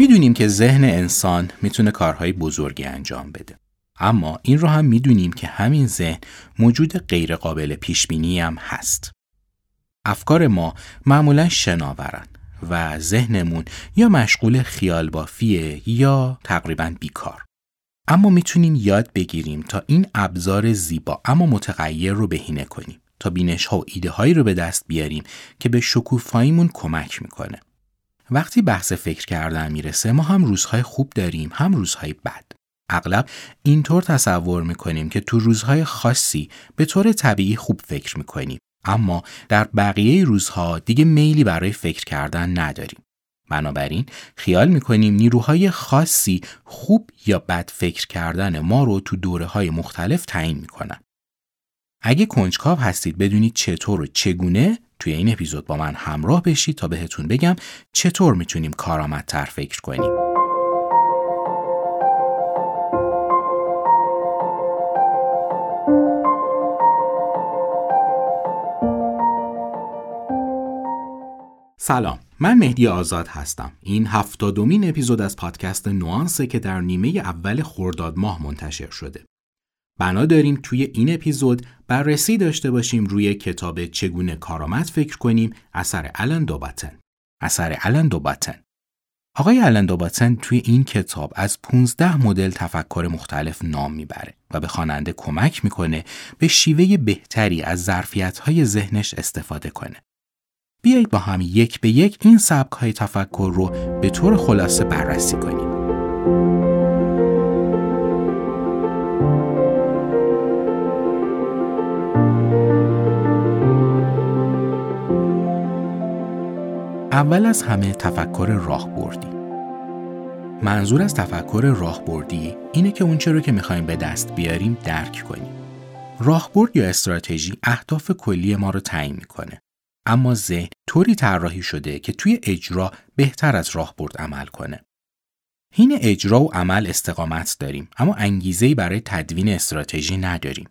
می‌دونیم که ذهن انسان می‌تونه کارهای بزرگی انجام بده. اما این رو هم می‌دونیم که همین ذهن موجود غیرقابل پیش بینی هم هست. افکار ما معمولا شناورن و ذهنمون یا مشغول خیال بافیه یا تقریبا بیکار. اما می‌تونیم یاد بگیریم تا این ابزار زیبا اما متغیر رو بهینه کنیم تا بینش ها و ایده هایی رو به دست بیاریم که به شکوفاییمون کمک می‌کنه. وقتی بحث فکر کردن می‌رسه ما هم روزهای خوب داریم هم روزهای بد. اغلب اینطور تصور می‌کنیم که تو روزهای خاصی به طور طبیعی خوب فکر می‌کنیم اما در بقیه روزها دیگه میلی برای فکر کردن نداریم. بنابراین خیال می‌کنیم نیروهای خاصی خوب یا بد فکر کردن ما رو تو دوره های مختلف تعیین می‌کنن. اگه کنجکاو هستید بدونید چطور و چگونه توی این اپیزود با من همراه بشید تا بهتون بگم چطور می‌تونیم کارآمدتر فکر کنیم. سلام من مهدی آزاد هستم این هفتادمین اپیزود از پادکست نوانسه که در نیمه اول خرداد ماه منتشر شده بنا داریم توی این اپیزود بررسی داشته باشیم روی کتاب چگونه کارآمد فکر کنیم اثر الان دوباتن اثر الان دوباتن آقای الان دوباتن توی این کتاب از 15 مدل تفکر مختلف نام می‌بره و به خواننده کمک می‌کنه به شیوه بهتری از ظرفیت‌های ذهنش استفاده کنه. بیایید با هم یک به یک این سبک های تفکر رو به طور خلاصه بررسی کنیم. اول از همه تفکر راهبردی. منظور از تفکر راهبردی اینه که اونچه رو که می‌خوایم به دست بیاریم درک کنیم. راهبرد یا استراتژی اهداف کلی ما رو تعیین می‌کنه. اما ذهن طوری طراحی شده که توی اجرا بهتر از راهبرد عمل کنه. حین اجرا و عمل استقامت داریم اما انگیزه برای تدوین استراتژی نداریم.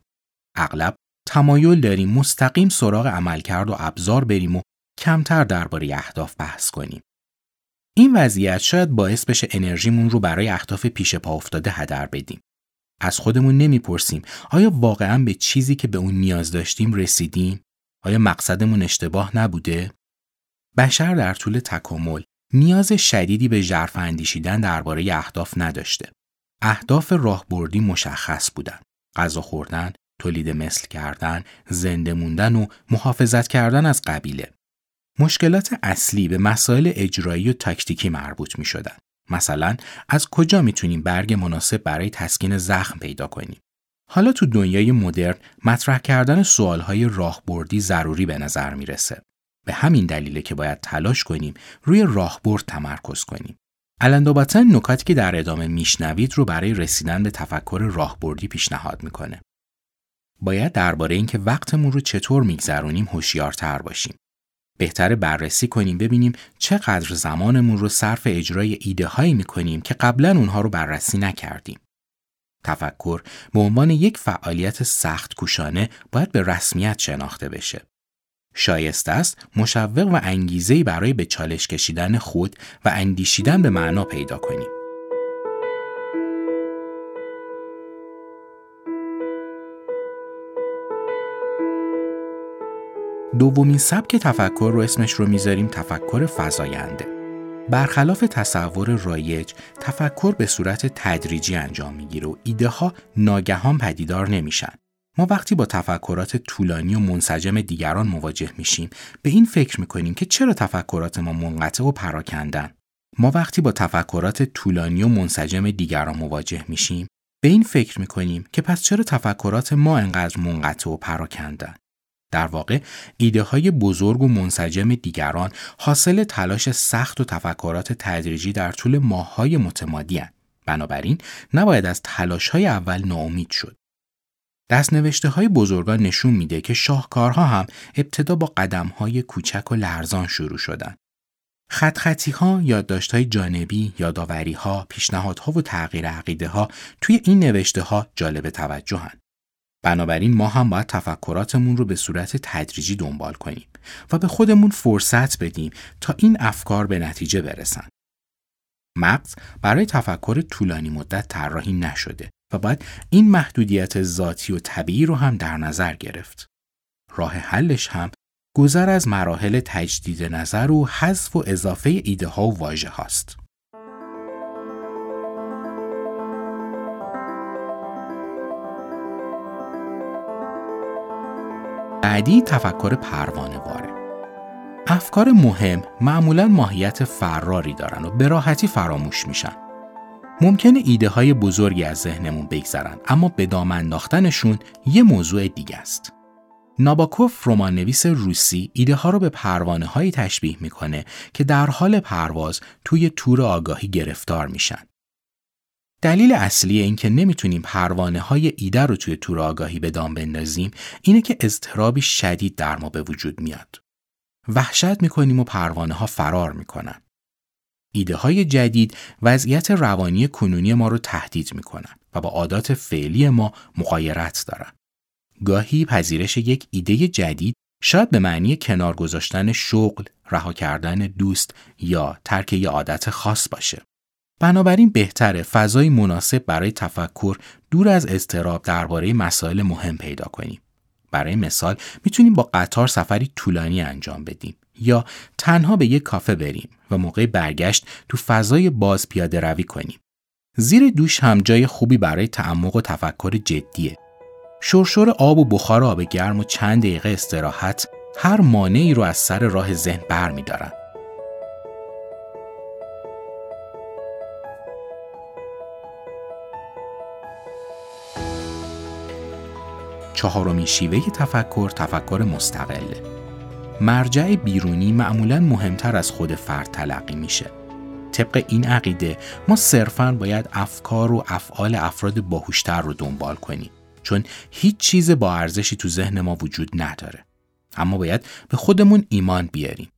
اغلب تمایل داریم مستقیم سراغ عملکرد و ابزار بریم و کمتر درباره اهداف بحث کنیم. این وضعیت شاید باعث بشه انرژیمون رو برای اهداف پیش پا افتاده هدر بدیم. از خودمون نمی‌پرسیم آیا واقعا به چیزی که به اون نیاز داشتیم رسیدیم؟ آیا مقصدمون اشتباه نبوده؟ بشر در طول تکامل نیاز شدیدی به ژرف اندیشیدن درباره اهداف نداشته. اهداف راهبردی مشخص بودن. غذا خوردن، تولید مثل کردن، زنده موندن و محافظت کردن از قبیله. مشکلات اصلی به مسائل اجرایی و تاکتیکی مربوط می شدن. مثلا از کجا می‌تونیم برگ مناسب برای تسکین زخم پیدا کنیم؟ حالا تو دنیای مدرن مطرح کردن سوالهای راهبردی ضروری به نظر می‌رسه. به همین دلیله که باید تلاش کنیم روی راهبرد تمرکز کنیم. الندوباتن نکاتی که در ادامه میشنوید رو برای رسیدن به تفکر راهبردی پیشنهاد می‌کنه. باید درباره اینکه وقتمون رو چطور میگذرونیم هوشیارتر باشیم. بهتر بررسی کنیم ببینیم چقدر زمانمون رو صرف اجرای ایده هایی می کنیم که قبلا اونها رو بررسی نکردیم. تفکر به عنوان یک فعالیت سخت کوشانه باید به رسمیت شناخته بشه. شایسته است مشوق و انگیزه برای به چالش کشیدن خود و اندیشیدن به معنا پیدا کنیم. دومین سبک تفکر رو اسمش رو می‌ذاریم تفکر فضاینده. برخلاف تصور رایج، تفکر به صورت تدریجی انجام می‌گیره و ایده ها ناگهان پدیدار نمیشن. ما وقتی با تفکرات طولانی و منسجم دیگران مواجه میشیم به این فکر می‌کنیم که چرا تفکرات ما منقطع و پراکندن ما وقتی با تفکرات طولانی و منسجم دیگران مواجه میشیم به این فکر می‌کنیم که پس چرا تفکرات ما انقدر منقطع و پراکندن در واقع ایده های بزرگ و منسجم دیگران حاصل تلاش سخت و تفکرات تدریجی در طول ماههای متمادی هن. بنابراین نباید از تلاش های اول ناامید شد. نوشته های بزرگان نشون میده که شاهکارها هم ابتدا با قدم های کوچک و لرزان شروع شدن. خط خطی ها، یادداشت های جانبی، یاداوری ها، پیشنهادها و تغییر عقیده ها توی این نوشته ها جالب توجه هن. بنابراین ما هم باید تفکراتمون رو به صورت تدریجی دنبال کنیم و به خودمون فرصت بدیم تا این افکار به نتیجه برسن. مغز برای تفکر طولانی مدت طراحی نشده و باید این محدودیت ذاتی و طبیعی رو هم در نظر گرفت. راه حلش هم گذر از مراحل تجدید نظر و حذف و اضافه ایده ها و واژه هاست. بعدی تفکر پروانه واره. افکار مهم معمولا ماهیت فراری دارن و به راحتی فراموش میشن. ممکنه ایده های بزرگی از ذهنمون بگذرن اما به دام انداختنشون یه موضوع دیگه است. ناباکوف رمان نویس روسی ایده ها رو به پروانه هایی تشبیه می‌کنه که در حال پرواز توی تور آگاهی گرفتار میشن. دلیل اصلی این که نمی‌تونیم پروانه های ایده رو توی تور آگاهی به دام بندازیم اینه که اضطرابی شدید در ما به وجود میاد. وحشت می‌کنیم و پروانه ها فرار می‌کنن. ایده های جدید وضعیت روانی کنونی ما رو تهدید می‌کنن و با عادات فعلی ما مقایرت دارن. گاهی پذیرش یک ایده جدید شاید به معنی کنار گذاشتن شغل، رها کردن دوست یا ترک یه عادت خاص باشه. بنابراین بهتره فضای مناسب برای تفکر دور از اضطراب درباره مسائل مهم پیدا کنیم. برای مثال می‌تونیم با قطار سفری طولانی انجام بدیم یا تنها به یک کافه بریم و موقع برگشت تو فضای باز پیاده روی کنیم. زیر دوش هم جای خوبی برای تعمق و تفکر جدیه. شرشور آب و بخار آب گرم و چند دقیقه استراحت هر مانعی رو از سر راه ذهن بر چهارمین شیوه تفکر تفکر مستقله. مرجع بیرونی معمولا مهمتر از خود فرد تلقی میشه. طبق این عقیده ما صرفا باید افکار و افعال افراد باهوشتر رو دنبال کنیم چون هیچ چیز با ارزشی تو ذهن ما وجود نداره. اما باید به خودمون ایمان بیاریم.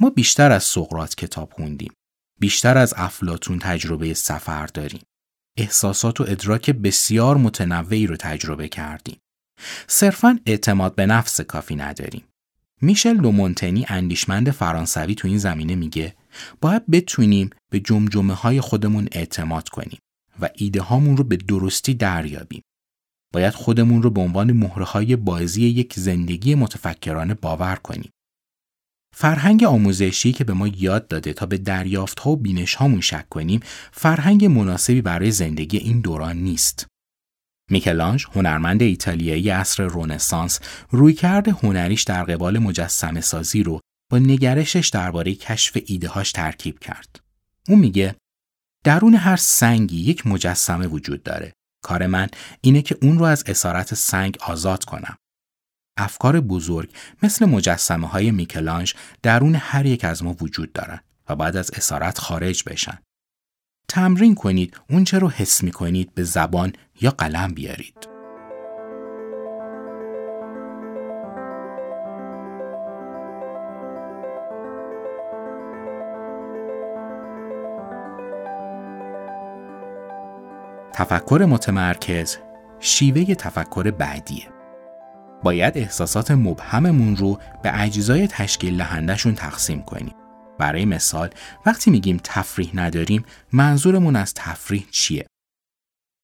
ما بیشتر از سقرات کتاب خوندیم. بیشتر از افلاتون تجربه سفر داریم. احساسات و ادراک بسیار متنوعی رو تجربه کردیم. صرفا اعتماد به نفس کافی نداریم. میشل لومونتنی اندیشمند فرانسوی تو این زمینه میگه باید بتونیم به جمجمه های خودمون اعتماد کنیم و ایده هامون رو به درستی دریابیم. باید خودمون رو به عنوان مهره های بازی یک زندگی متفکرانه باور کنیم. فرهنگ آموزشی که به ما یاد داده تا به دریافت ها و بینش هامون شک کنیم فرهنگ مناسبی برای زندگی این دوران نیست. میکلانج هنرمند ایتالیایی عصر رونسانس رویکرد هنریش در قبال مجسمه سازی رو با نگرشش درباره کشف ایدههاش ترکیب کرد. او میگه درون هر سنگی یک مجسمه وجود داره. کار من اینه که اون رو از اسارت سنگ آزاد کنم. افکار بزرگ مثل مجسمه های میکلانج درون هر یک از ما وجود دارن و بعد از اسارت خارج بشن. تمرین کنید اونچه رو حس می کنید به زبان یا قلم بیارید. تفکر متمرکز شیوه تفکر بعدیه. باید احساسات مبهممون رو به اجزای تشکیل دهندهشون تقسیم کنیم. برای مثال وقتی میگیم تفریح نداریم منظورمون از تفریح چیه؟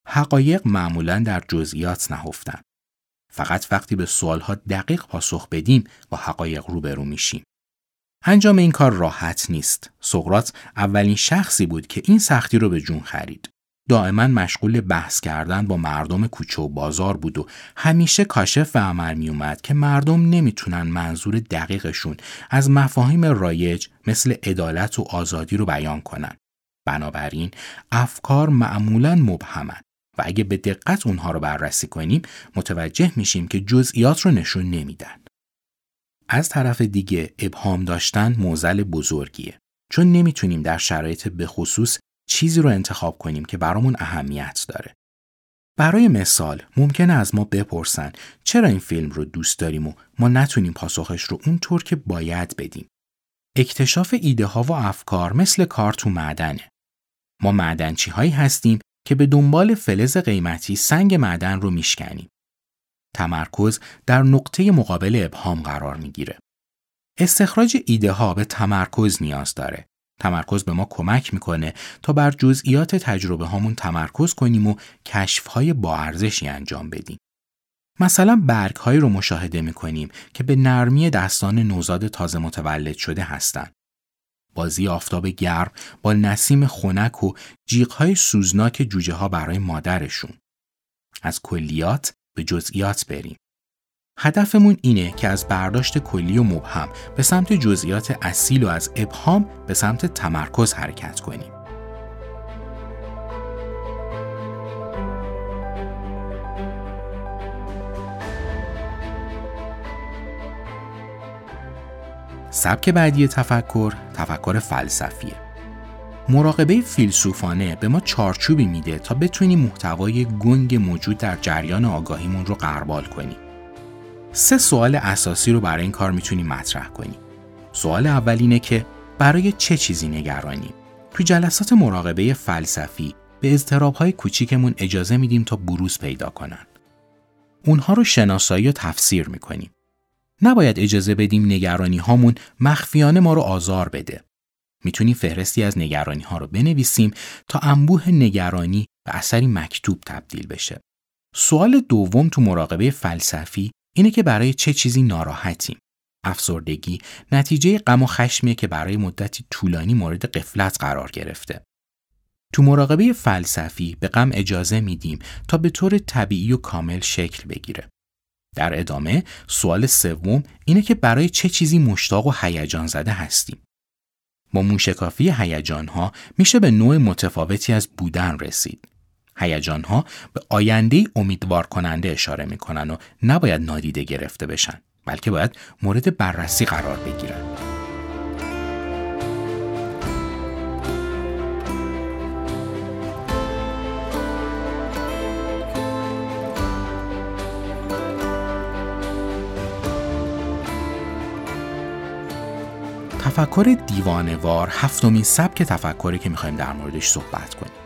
حقایق معمولا در جزئیات نهفتن. فقط وقتی به سوالها دقیق پاسخ بدیم با حقایق روبرو میشیم. انجام این کار راحت نیست. سقرات اولین شخصی بود که این سختی رو به جون خرید. دائما مشغول بحث کردن با مردم کوچه و بازار بود و همیشه کاشف و عمل می اومد که مردم نمی‌تونن منظور دقیقشون از مفاهیم رایج مثل عدالت و آزادی رو بیان کنن. بنابراین افکار معمولا مبهمن و اگه به دقت اونها رو بررسی کنیم متوجه میشیم که جزئیات رو نشون نمیدن. از طرف دیگه ابهام داشتن موزل بزرگیه چون نمی‌تونیم در شرایط بخصوص چیزی رو انتخاب کنیم که برامون اهمیت داره. برای مثال ممکنه از ما بپرسن چرا این فیلم رو دوست داریم و ما نتونیم پاسخش رو اونطور که باید بدیم. اکتشاف ایده ها و افکار مثل کار تو معدنه. ما معدنچی هایی هستیم که به دنبال فلز قیمتی سنگ معدن رو میشکنیم. تمرکز در نقطه مقابل ابهام قرار می‌گیره. استخراج ایده ها به تمرکز نیاز داره. تمرکز به ما کمک می‌کنه تا بر جزئیات تجربه هامون تمرکز کنیم و کشف های با ارزشی انجام بدیم. مثلا برگ هایی رو مشاهده می‌کنیم که به نرمی دستان نوزاد تازه متولد شده هستند. بازی آفتاب گرم با نسیم خنک و جیغ های سوزناک جوجه ها برای مادرشون. از کلیات به جزئیات بریم. هدفمون اینه که از برداشت کلی و مبهم به سمت جزئیات اصیل و از ابهام به سمت تمرکز حرکت کنیم. سبک بعدی تفکر تفکر فلسفیه. مراقبه فیلسوفانه به ما چارچوبی میده تا بتونیم محتوای گنگ موجود در جریان آگاهیمون رو غربال کنیم. سه سوال اساسی رو برای این کار می‌تونیم مطرح کنیم. سوال اول اینه که برای چه چیزی نگرانیم؟ تو جلسات مراقبه فلسفی به اضطرابهای کوچیکمون اجازه میدیم تا بروز پیدا کنن. اونها رو شناسایی و تفسیر می‌کنیم. نباید اجازه بدیم نگرانی هامون مخفیانه ما رو آزار بده. می‌تونیم فهرستی از نگرانی ها رو بنویسیم تا انبوه نگرانی به اثری مکتوب تبدیل بشه. سوال دوم تو مراقبه فلسفی اینه که برای چه چیزی ناراحتیم. افسردگی نتیجه غم و خشمیه که برای مدتی طولانی مورد قفلت قرار گرفته. تو مراقبه فلسفی به غم اجازه میدیم تا به طور طبیعی و کامل شکل بگیره. در ادامه سوال سوم اینه که برای چه چیزی مشتاق و هیجان زده هستیم. با موشکافی هیجان ها میشه به نوع متفاوتی از بودن رسید. هیجان ها به آینده امیدوار کننده اشاره می‌کنن و نباید نادیده گرفته بشن بلکه باید مورد بررسی قرار بگیرن. تفکر دیوانوار هفتمین سبک تفکری که می‌خوایم در موردش صحبت کنیم.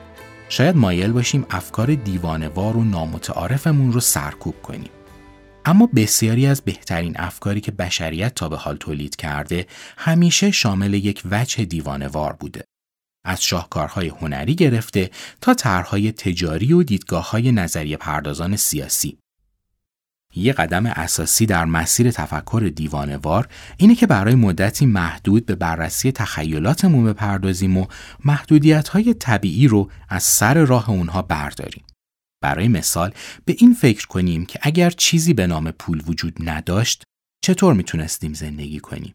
شاید مایل باشیم افکار دیوانوار و نامتعارفمون رو سرکوب کنیم. اما بسیاری از بهترین افکاری که بشریت تا به حال تولید کرده همیشه شامل یک وجه دیوانوار بوده. از شاهکارهای هنری گرفته تا طرحهای تجاری و دیدگاههای نظریه پردازان سیاسی. یه قدم اساسی در مسیر تفکر دیوانوار اینه که برای مدتی محدود به بررسی تخیلاتمون بپردازیم و محدودیت های طبیعی رو از سر راه اونها برداریم. برای مثال به این فکر کنیم که اگر چیزی به نام پول وجود نداشت چطور می‌تونستیم زندگی کنیم؟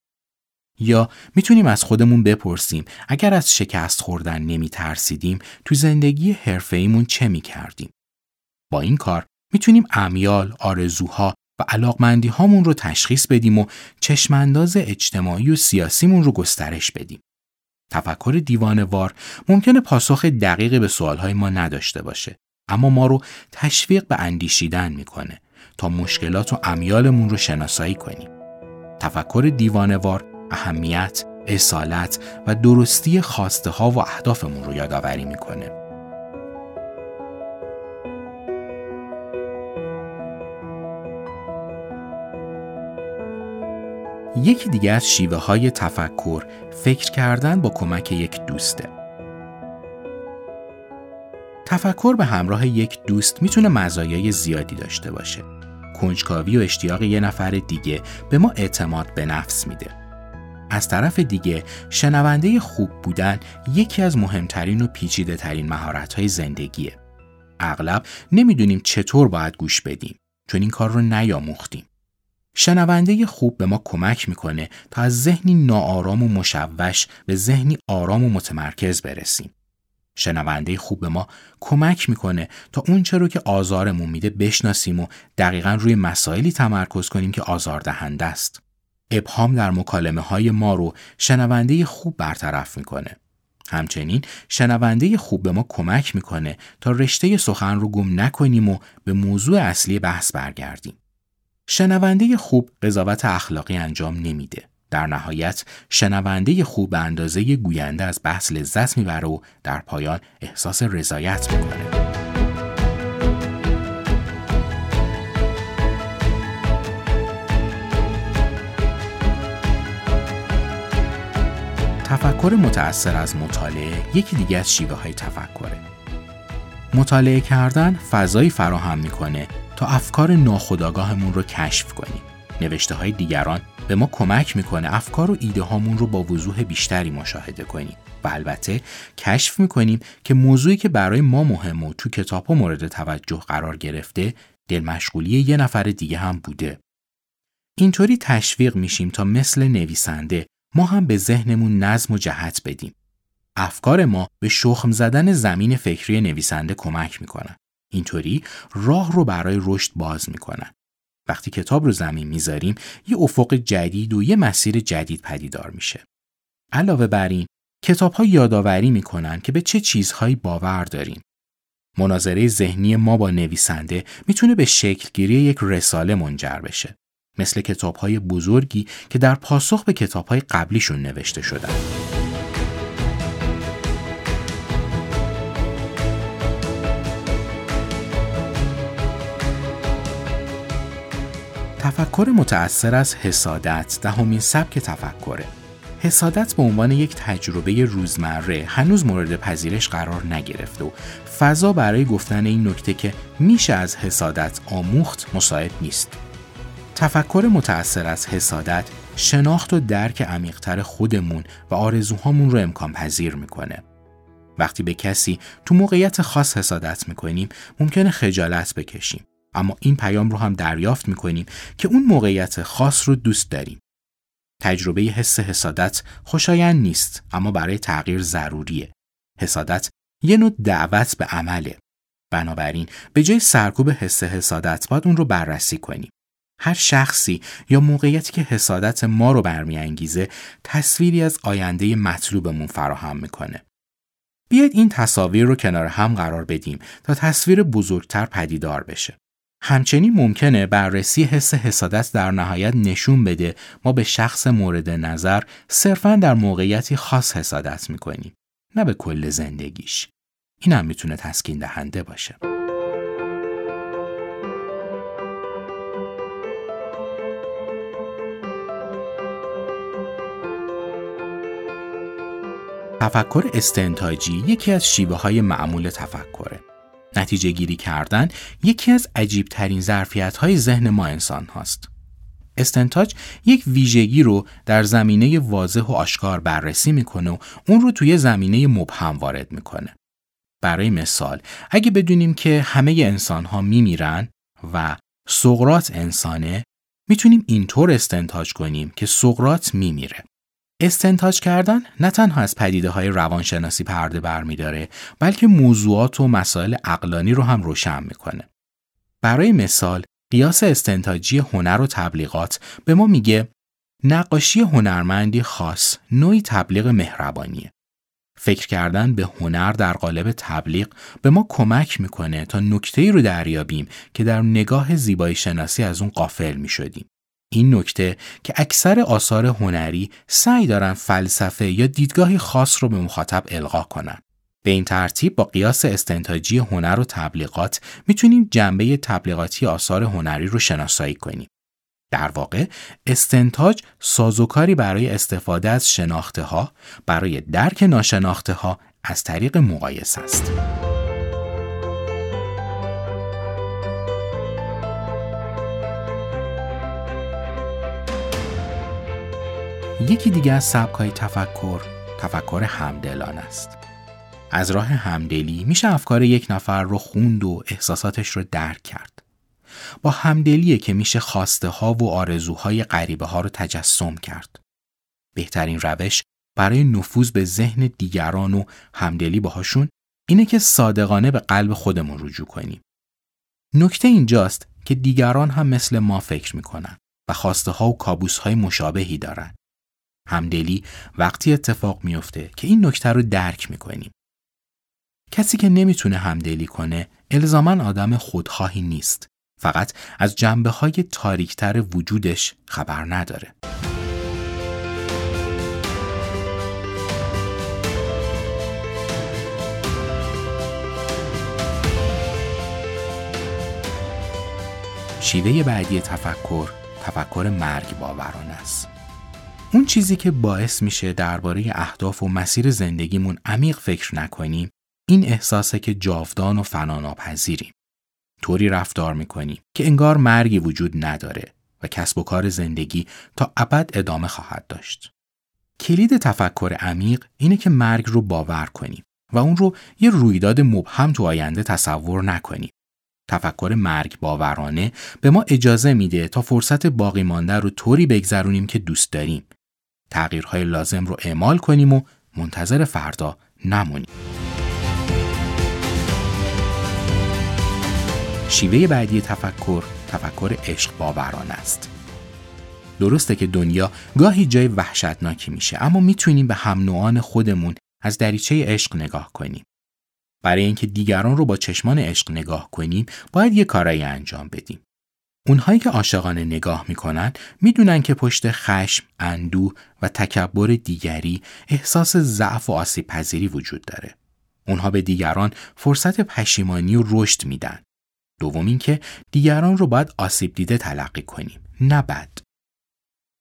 یا می‌تونیم از خودمون بپرسیم اگر از شکست خوردن نمی ترسیدیم تو زندگی حرفه‌ایمون چه می کردیم؟ با این کار می‌تونیم امیال، آرزوها و علاقمندی هامون رو تشخیص بدیم و چشمانداز اجتماعی و سیاسیمون رو گسترش بدیم. تفکر دیوانوار ممکنه پاسخ دقیقی به سوالهای ما نداشته باشه اما ما رو تشویق به اندیشیدن می‌کنه تا مشکلات و امیالمون رو شناسایی کنیم. تفکر دیوانوار اهمیت، اصالت و درستی خواسته ها و اهدافمون رو یادآوری می‌کنه. یکی دیگه از شیوه های تفکر فکر کردن با کمک یک دوسته. تفکر به همراه یک دوست می‌تونه مزایای زیادی داشته باشه. کنجکاوی و اشتیاق یه نفر دیگه به ما اعتماد به نفس میده. از طرف دیگه شنونده خوب بودن یکی از مهمترین و پیچیده ترین مهارت های زندگیه. اغلب نمی‌دونیم چطور باید گوش بدیم چون این کار رو نیاموختیم. شنونده خوب به ما کمک می‌کنه تا از ذهنی ناآرام و مشوش به ذهنی آرام و متمرکز برسیم. شنونده خوب به ما کمک می‌کنه تا اون رو که آزارمون میده بشناسیم و دقیقا روی مسائلی تمرکز کنیم که آزاردهنده است. ابهام در مکالمه های ما رو شنونده خوب برطرف می‌کنه. همچنین شنونده خوب به ما کمک می‌کنه تا رشته سخن رو گم نکنیم و به موضوع اصلی بحث برگردیم. شنونده خوب قضاوت اخلاقی انجام نمیده. در نهایت شنونده خوب به اندازه گوینده از بحث لذت می‌بره و در پایان احساس رضایت می‌کنه. تفکر متأثر از مطالعه یکی دیگه از شیوه های تفکره. مطالعه کردن فضایی فراهم می‌کنه تا افکار ناخودآگاهمون رو کشف کنیم. نوشته های دیگران به ما کمک می‌کنه افکار و ایده هامون رو با وضوح بیشتری مشاهده کنیم و البته کشف می‌کنیم که موضوعی که برای ما مهم و تو کتاب ها مورد توجه قرار گرفته دل مشغولی یه نفر دیگه هم بوده. اینطوری تشویق میشیم تا مثل نویسنده ما هم به ذهنمون نظم و جهت بدیم. افکار ما به شخم زدن زمین فکری نویسنده کمک می‌کنن. اینطوری راه رو برای رشد باز می‌کنن. وقتی کتاب رو زمین می‌ذاریم یه افق جدید و یه مسیر جدید پدیدار میشه. علاوه بر این کتاب ها یادآوری می‌کنن که به چه چیزهایی باور داریم. مناظره ذهنی ما با نویسنده می‌تونه به شکلگیری یک رساله منجر بشه. مثل کتاب های بزرگی که در پاسخ به کتاب های قبلیشون نوشته شدن. تفکر متأثر از حسادت دهمین سبک تفکره. حسادت به عنوان یک تجربه روزمره هنوز مورد پذیرش قرار نگرفته و فضا برای گفتن این نکته که میشه از حسادت آموخت مساعد نیست. تفکر متأثر از حسادت شناخت و درک عمیقتر خودمون و آرزوهامون رو امکان پذیر می‌کنه. وقتی به کسی تو موقعیت خاص حسادت می‌کنیم ممکنه خجالت بکشیم. اما این پیام رو هم دریافت می‌کنیم که اون موقعیت خاص رو دوست داریم. تجربه حس حسادت خوشایند نیست اما برای تغییر ضروریه. حسادت یه نوع دعوت به عمله. بنابراین به جای سرکوب حس حسادت باید اون رو بررسی کنیم. هر شخصی یا موقعیتی که حسادت ما رو برمیانگیزه تصویری از آینده مطلوبمون فراهم می‌کنه. بیاید این تصاویر رو کنار هم قرار بدیم تا تصویر بزرگتر پدیدار بشه. همچنین ممکنه بررسی حس حسادت در نهایت نشون بده ما به شخص مورد نظر صرفا در موقعیتی خاص حسادت می‌کنیم نه به کل زندگیش. این هم می‌تونه تسکین دهنده باشه. تفکر استنتاجی یکی از شیوه های معمول تفکره. نتیجه گیری کردن یکی از عجیب ترین ظرفیت های ذهن ما انسان هاست. استنتاج یک ویژگی رو در زمینه واضح و آشکار بررسی می‌کنه و اون رو توی زمینه مبهم وارد می‌کنه. برای مثال اگه بدونیم که همه انسان ها میمیرن و سقرات انسانه می‌تونیم اینطور استنتاج کنیم که سقرات میمیره. استنتاج کردن نه تنها از پدیده های روانشناسی پرده برمیداره بلکه موضوعات و مسائل اقلانی رو هم روشن می‌کنه. برای مثال قیاس استنتاجی هنر و تبلیغات به ما میگه نقاشی هنرمندی خاص نوعی تبلیغ مهربانیه. فکر کردن به هنر در قالب تبلیغ به ما کمک می‌کنه تا نکته رو دریابیم که در نگاه زیبایی شناسی از اون قافل می شدیم. این نکته که اکثر آثار هنری سعی دارن فلسفه یا دیدگاهی خاص رو به مخاطب القا کنن. به این ترتیب با قیاس استنتاجی هنر و تبلیغات می‌تونیم جنبه تبلیغاتی آثار هنری رو شناسایی کنیم. در واقع استنتاج سازوکاری برای استفاده از شناخته ها برای درک ناشناخته ها از طریق مقایسه است. یکی دیگه از سبکای تفکر تفکر همدلان است. از راه همدلی میشه افکار یک نفر رو خوند و احساساتش رو درک کرد. با همدلیه که میشه خواسته ها و آرزوهای غریبه ها رو تجسم کرد. بهترین روش برای نفوذ به ذهن دیگران و همدلی باهاشون اینه که صادقانه به قلب خودمون رجوع کنیم. نکته اینجاست که دیگران هم مثل ما فکر می‌کنن و خواسته ها و کابوس های مشابهی دارن. همدلی وقتی اتفاق میفته که این نکته رو درک می‌کنیم. کسی که نمی‌تونه همدلی کنه الزاما آدم خودخواهی نیست. فقط از جنبه های تاریکتر وجودش خبر نداره. شیوه بعدی تفکر تفکر مرگ باورانه است. اون چیزی که باعث میشه درباره اهداف و مسیر زندگیمون عمیق فکر نکنیم این احساسه که جاودان و فناناپذیریم. طوری رفتار می‌کنیم که انگار مرگی وجود نداره و کسب و کار زندگی تا ابد ادامه خواهد داشت. کلید تفکر عمیق اینه که مرگ رو باور کنیم و اون رو یه رویداد مبهم تو آینده تصور نکنیم. تفکر مرگ باورانه به ما اجازه میده تا فرصت باقی مانده رو طوری بگذرونیم که دوست داریم. تغییرهای لازم رو اعمال کنیم و منتظر فردا نمونیم. شیوه بعدی تفکر تفکر عشق باورانه است. درسته که دنیا گاهی جای وحشتناکی میشه اما می‌تونیم به هم نوعان خودمون از دریچه عشق نگاه کنیم. برای اینکه دیگران رو با چشمان عشق نگاه کنیم باید یه کارایی انجام بدیم. اونهایی که عاشقانه نگاه می‌کنن می‌دونن که پشت خشم، اندوه و تکبر دیگری احساس ضعف و آسیب پذیری وجود داره. اونها به دیگران فرصت پشیمانی و رشد میدن. دوم اینکه دیگران رو باید آسیب دیده تلقی کنیم نه بد.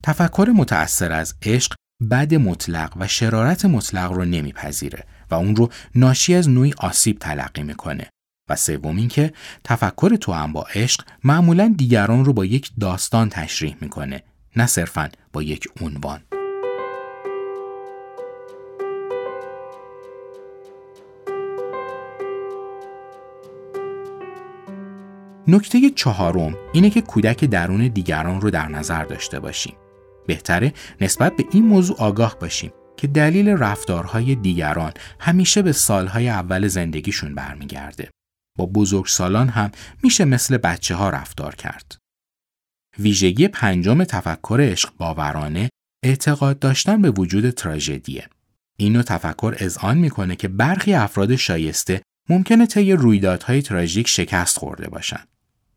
تفکر متأثر از عشق بد مطلق و شرارت مطلق رو نمیپذیره و اون رو ناشی از نوعی آسیب تلقی می‌کنه و سوم اینکه تفکر تو هم با عشق معمولا دیگران رو با یک داستان تشریح می‌کنه نه صرفا با یک عنوان نکته چهارم اینه که کودک درون دیگران رو در نظر داشته باشیم. بهتره نسبت به این موضوع آگاه باشیم که دلیل رفتارهای دیگران همیشه به سالهای اول زندگیشون برمیگرده. با بزرگسالان هم میشه مثل بچه ها رفتار کرد. ویژگی پنجم تفکر عشق باورانه اعتقاد داشتن به وجود تراژدیه. اینو تفکر اذعان می‌کنه که برخی افراد شایسته ممکنه طی رویدادهای تراژیک شکست خورده باشن.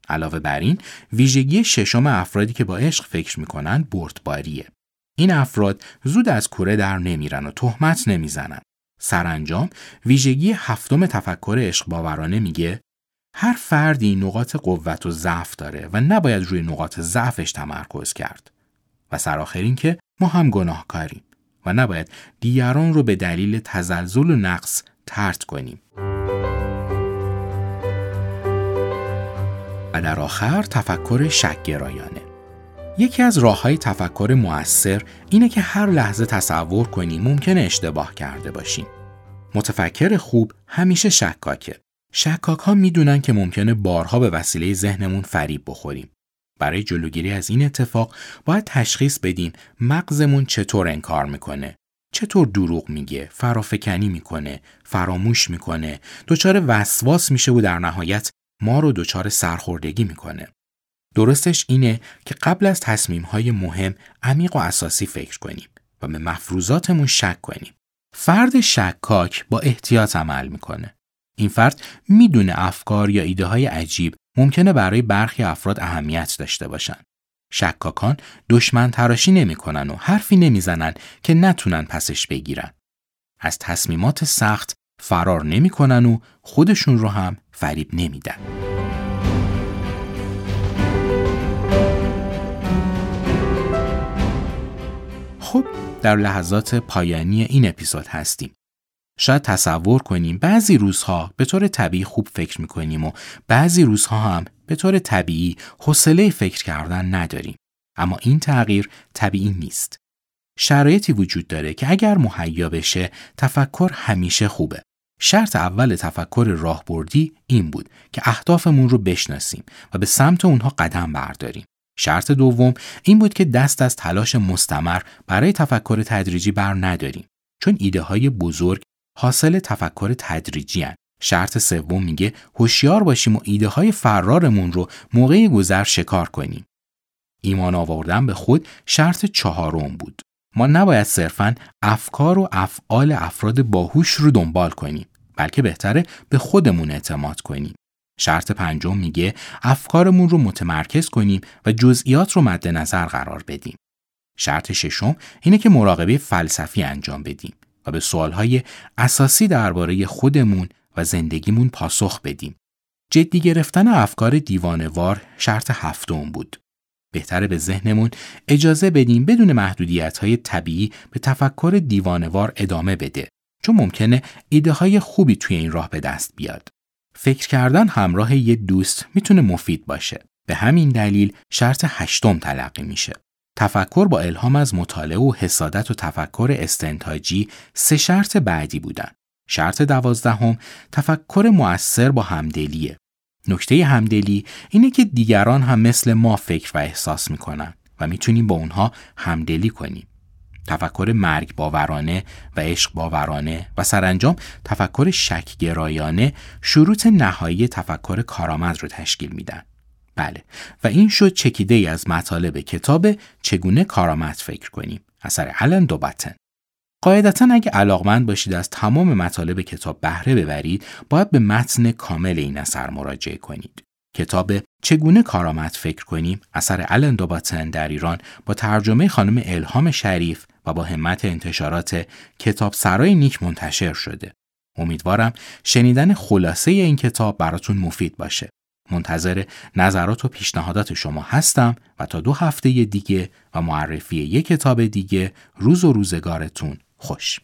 علاوه بر این ویژگی ششم افرادی که با عشق فکر می‌کنن بردباریه. این افراد زود از کوره در نمیرن و تهمت نمی‌زنن. سرانجام ویژگی هفتم تفکر عشق باورانه میگه هر فردی نقاط قوت و ضعف داره و نباید روی نقاط ضعفش تمرکز کرد. و سرآخر این که ما هم گناهکاریم و نباید دیگران رو به دلیل تزلزل و نقص ترد کنیم. و در آخر تفکر شکگرایانه یکی از راه های تفکر موثر اینه که هر لحظه تصور کنیم ممکنه اشتباه کرده باشیم. متفکر خوب همیشه شکاکه. شکاک ها می‌دونن که ممکنه بارها به وسیله ذهنمون فریب بخوریم. برای جلوگیری از این اتفاق باید تشخیص بدیم مغزمون چطور انکار می‌کنه. چطور دروغ میگه، فرافکنی می‌کنه، فراموش می‌کنه، دچار وسواس میشه و در نهایت ما رو دچار سرخوردگی می‌کنه. درستش اینه که قبل از تصمیم های مهم عمیق و اساسی فکر کنیم و به مفروضاتمون شک کنیم. فرد شکاک با احتیاط عمل می‌کنه. این فرد می‌دونه افکار یا ایده های عجیب ممکنه برای برخی افراد اهمیت داشته باشن. شکاکان دشمن تراشی نمی‌کنن و حرفی نمی‌زنن که نتونن پسش بگیرن. از تصمیمات سخت فرار نمی‌کنن و خودشون رو هم فریب نمیدن. خب در لحظات پایانی این اپیزود هستیم. شاید تصور کنیم بعضی روزها به طور طبیعی خوب فکر می‌کنیم و بعضی روزها هم به طور طبیعی حوصله فکر کردن نداریم. اما این تغییر طبیعی نیست. شرایطی وجود داره که اگر مهیا بشه تفکر همیشه خوبه. شرط اول تفکر راهبردی این بود که اهدافمون رو بشناسیم و به سمت اونها قدم برداریم. شرط دوم این بود که دست از تلاش مستمر برای تفکر تدریجی بر نداریم چون ایده های بزرگ حاصل تفکر تدریجی هن. شرط سوم میگه هوشیار باشیم و ایده های فرارمون رو موقع گذر شکار کنیم. ایمان آوردن به خود شرط چهارم بود. ما نباید صرفا افکار و افعال افراد باهوش رو دنبال کنیم بلکه بهتره به خودمون اعتماد کنیم. شرط پنجم میگه افکارمون رو متمرکز کنیم و جزئیات رو مد نظر قرار بدیم. شرط ششم اینه که مراقبه فلسفی انجام بدیم و به سوالهای اساسی درباره خودمون و زندگیمون پاسخ بدیم. جدی گرفتن افکار دیوانوار شرط هفتم بود. بهتره به ذهنمون اجازه بدیم بدون محدودیت های طبیعی به تفکر دیوانوار ادامه بده چون ممکنه ایده های خوبی توی این راه به دست بیاد. فکر کردن همراه یه دوست می‌تونه مفید باشه. به همین دلیل شرط هشتم تلقی میشه. تفکر با الهام از مطالعه و حسادت و تفکر استنتاجی سه شرط بعدی بودن. شرط دوازدهم تفکر مؤثر با همدلیه. نکته همدلی اینه که دیگران هم مثل ما فکر و احساس می‌کنن و می‌تونیم با اونها همدلی کنیم. تفکر مرگ باورانه و عشق باورانه و سرانجام تفکر شکگرایانه شروط نهایی تفکر کارآمد رو تشکیل میدن. بله. و این شد چکیده ای از مطالب کتاب چگونه کارآمد فکر کنیم. اثر الان دوباتن قاعدتا اگه علاقمند باشید از تمام مطالب کتاب بهره ببرید باید به متن کامل این اثر مراجعه کنید. کتاب چگونه کارآمد فکر کنیم؟ اثر الن دوباتن در ایران با ترجمه خانم الهام شریف و با همت انتشارات کتاب سرای نیک منتشر شده. امیدوارم شنیدن خلاصه این کتاب براتون مفید باشه. منتظر نظرات و پیشنهادات شما هستم و تا دو هفته دیگه و معرفی یک کتاب دیگه روز و روزگارتون خوش.